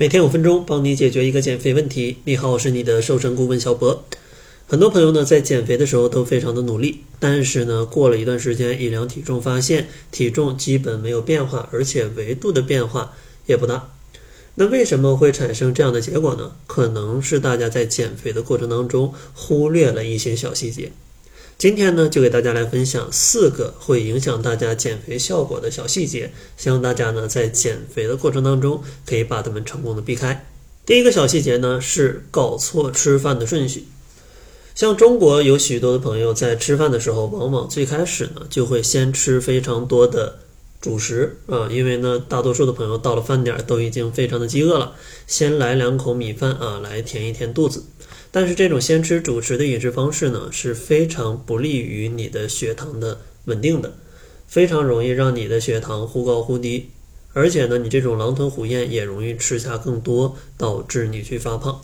每天五分钟，帮你解决一个减肥问题。你好，我是你的瘦身顾问小博。很多朋友呢，在减肥的时候都非常的努力，但是呢，过了一段时间一量体重，发现体重基本没有变化，而且维度的变化也不大。那为什么会产生这样的结果呢？可能是大家在减肥的过程当中忽略了一些小细节。今天呢，就给大家来分享四个会影响大家减肥效果的小细节，希望大家呢在减肥的过程当中可以把它们成功的避开。第一个小细节呢是搞错吃饭的顺序。像中国有许多的朋友在吃饭的时候，往往最开始呢就会先吃非常多的主食啊，因为呢大多数的朋友到了饭点都已经非常的饥饿了，先来两口米饭啊来填一填肚子。但是这种先吃主食的饮食方式呢，是非常不利于你的血糖的稳定的，非常容易让你的血糖忽高忽低，而且呢，你这种狼吞虎咽也容易吃下更多，导致你去发胖。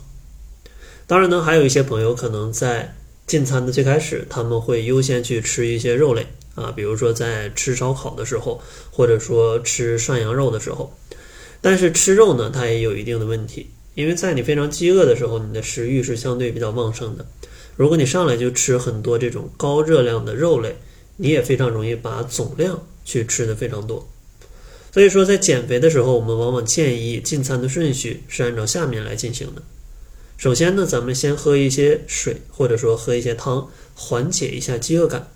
当然呢，还有一些朋友可能在进餐的最开始，他们会优先去吃一些肉类啊，比如说在吃烧烤的时候，或者说吃涮羊肉的时候，但是吃肉呢，它也有一定的问题。因为在你非常饥饿的时候，你的食欲是相对比较旺盛的。如果你上来就吃很多这种高热量的肉类，你也非常容易把总量去吃的非常多。所以说，在减肥的时候，我们往往建议进餐的顺序是按照下面来进行的。首先呢，咱们先喝一些水，或者说喝一些汤，缓解一下饥饿感。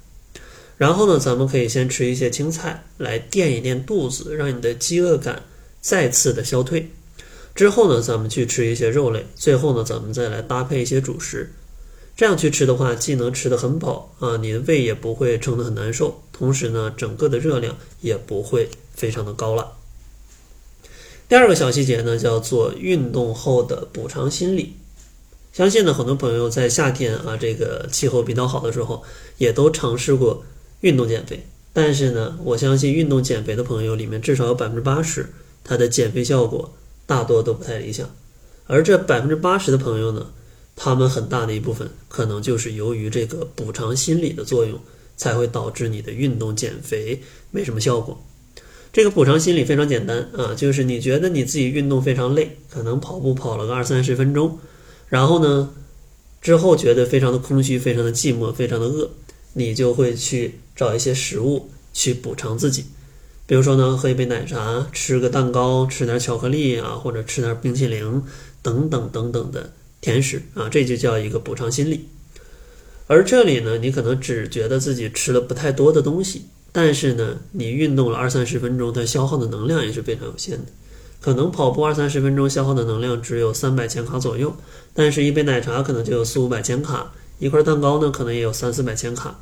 然后呢，咱们可以先吃一些青菜来垫一垫肚子，让你的饥饿感再次的消退。之后呢，咱们去吃一些肉类，最后呢，咱们再来搭配一些主食，这样去吃的话，既能吃得很饱啊，你的胃也不会撑得很难受，同时呢，整个的热量也不会非常的高了。第二个小细节呢，叫做运动后的补偿心理。相信呢，很多朋友在夏天啊，这个气候比较好的时候，也都尝试过运动减肥。但是呢，我相信运动减肥的朋友里面，至少有百分之八十，它的减肥效果。大多都不太理想，而这百分之八十的朋友呢，他们很大的一部分可能就是由于这个补偿心理的作用，才会导致你的运动减肥没什么效果。这个补偿心理非常简单啊，就是你觉得你自己运动非常累，可能跑步跑了个二三十分钟，然后呢，之后觉得非常的空虚，非常的寂寞，非常的饿，你就会去找一些食物去补偿自己。比如说呢，喝一杯奶茶，吃个蛋糕，吃点巧克力啊，或者吃点冰淇淋等等等等的甜食啊，这就叫一个补偿心理。而这里呢，你可能只觉得自己吃了不太多的东西，但是呢，你运动了二三十分钟，它消耗的能量也是非常有限的。可能跑步二三十分钟消耗的能量只有三百千卡左右，但是一杯奶茶可能就有四五百千卡，一块蛋糕呢可能也有三四百千卡。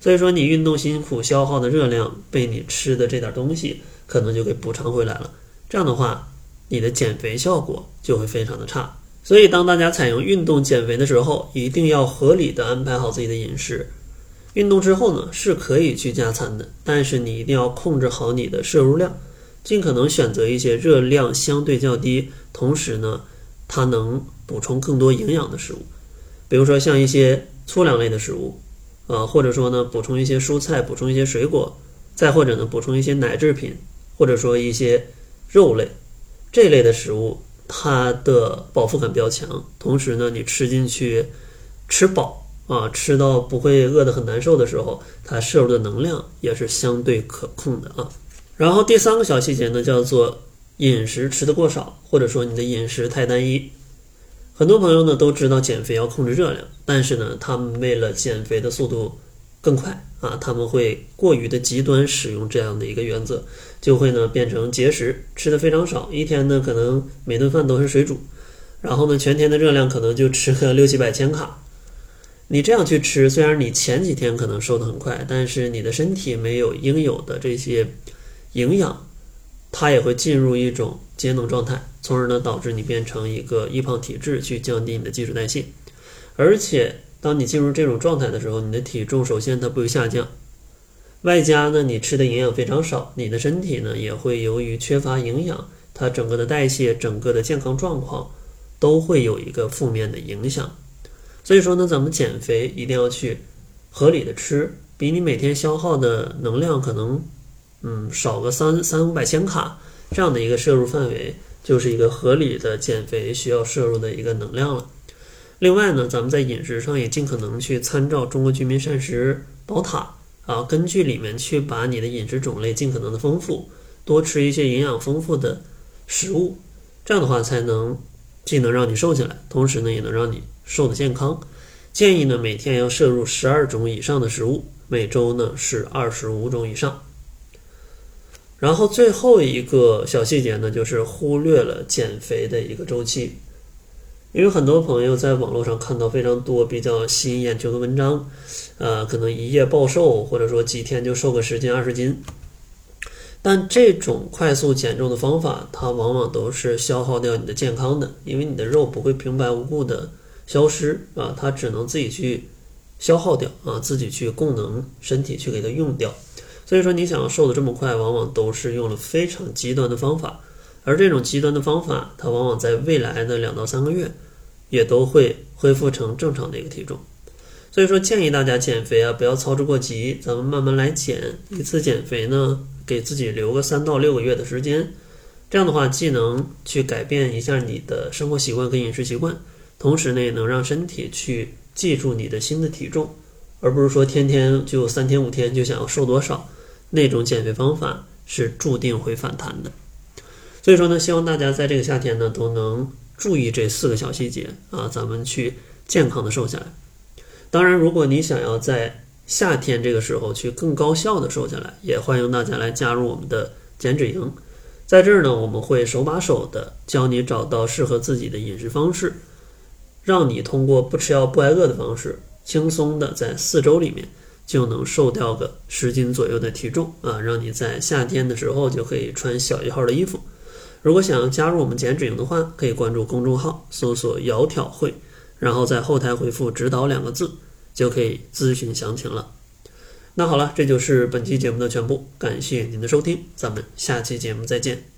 所以说，你运动辛苦消耗的热量被你吃的这点东西可能就给补偿回来了。这样的话，你的减肥效果就会非常的差。所以，当大家采用运动减肥的时候，一定要合理的安排好自己的饮食。运动之后呢，是可以去加餐的，但是你一定要控制好你的摄入量，尽可能选择一些热量相对较低，同时呢，它能补充更多营养的食物，比如说像一些粗粮类的食物。啊，或者说呢，补充一些蔬菜，补充一些水果，再或者呢，补充一些奶制品，或者说一些肉类这类的食物，它的饱腹感比较强，同时呢，你吃进去吃饱啊，吃到不会饿得很难受的时候，它摄入的能量也是相对可控的啊。然后第三个小细节呢，叫做饮食吃的过少，或者说你的饮食太单一。很多朋友呢都知道减肥要控制热量，但是呢，他们为了减肥的速度更快啊，他们会过于的极端使用这样的一个原则，就会呢变成节食，吃的非常少，一天呢可能每顿饭都是水煮，然后呢全天的热量可能就吃个六七百千卡。你这样去吃，虽然你前几天可能瘦得很快，但是你的身体没有应有的这些营养。它也会进入一种节能状态，从而呢导致你变成一个易胖体质，去降低你的基础代谢。而且，当你进入这种状态的时候，你的体重首先它不会下降，外加呢你吃的营养非常少，你的身体呢也会由于缺乏营养，它整个的代谢、整个的健康状况都会有一个负面的影响。所以说呢，咱们减肥一定要去合理的吃，比你每天消耗的能量可能。嗯，少个三三五百千卡这样的一个摄入范围，就是一个合理的减肥需要摄入的一个能量了。另外呢，咱们在饮食上也尽可能去参照中国居民膳食宝塔啊，根据里面去把你的饮食种类尽可能的丰富，多吃一些营养丰富的食物，这样的话才能既能让你瘦下来，同时呢也能让你瘦的健康。建议呢每天要摄入十二种以上的食物，每周呢是二十五种以上。然后最后一个小细节呢，就是忽略了减肥的一个周期。因为很多朋友在网络上看到非常多比较吸引眼球的文章，呃，可能一夜暴瘦，或者说几天就瘦个十斤二十斤。但这种快速减重的方法，它往往都是消耗掉你的健康的，因为你的肉不会平白无故的消失啊，它只能自己去消耗掉啊，自己去供能身体去给它用掉。所以说，你想要瘦的这么快，往往都是用了非常极端的方法。而这种极端的方法，它往往在未来的两到三个月，也都会恢复成正常的一个体重。所以说，建议大家减肥啊，不要操之过急，咱们慢慢来减。一次减肥呢，给自己留个三到六个月的时间。这样的话，既能去改变一下你的生活习惯跟饮食习惯，同时呢，也能让身体去记住你的新的体重，而不是说天天就三天五天就想要瘦多少，那种减肥方法是注定会反弹的。所以说呢，希望大家在这个夏天呢都能注意这四个小细节啊，咱们去健康的瘦下来。当然，如果你想要在夏天这个时候去更高效的瘦下来，也欢迎大家来加入我们的减脂营。在这儿呢，我们会手把手的教你找到适合自己的饮食方式，让你通过不吃药不挨饿的方式，轻松的在四周里面就能瘦掉个十斤左右的体重啊，让你在夏天的时候就可以穿小一号的衣服。如果想要加入我们减脂营的话，可以关注公众号，搜索“窈窕会”，然后在后台回复“指导”两个字，就可以咨询详情了。那好了，这就是本期节目的全部，感谢您的收听，咱们下期节目再见。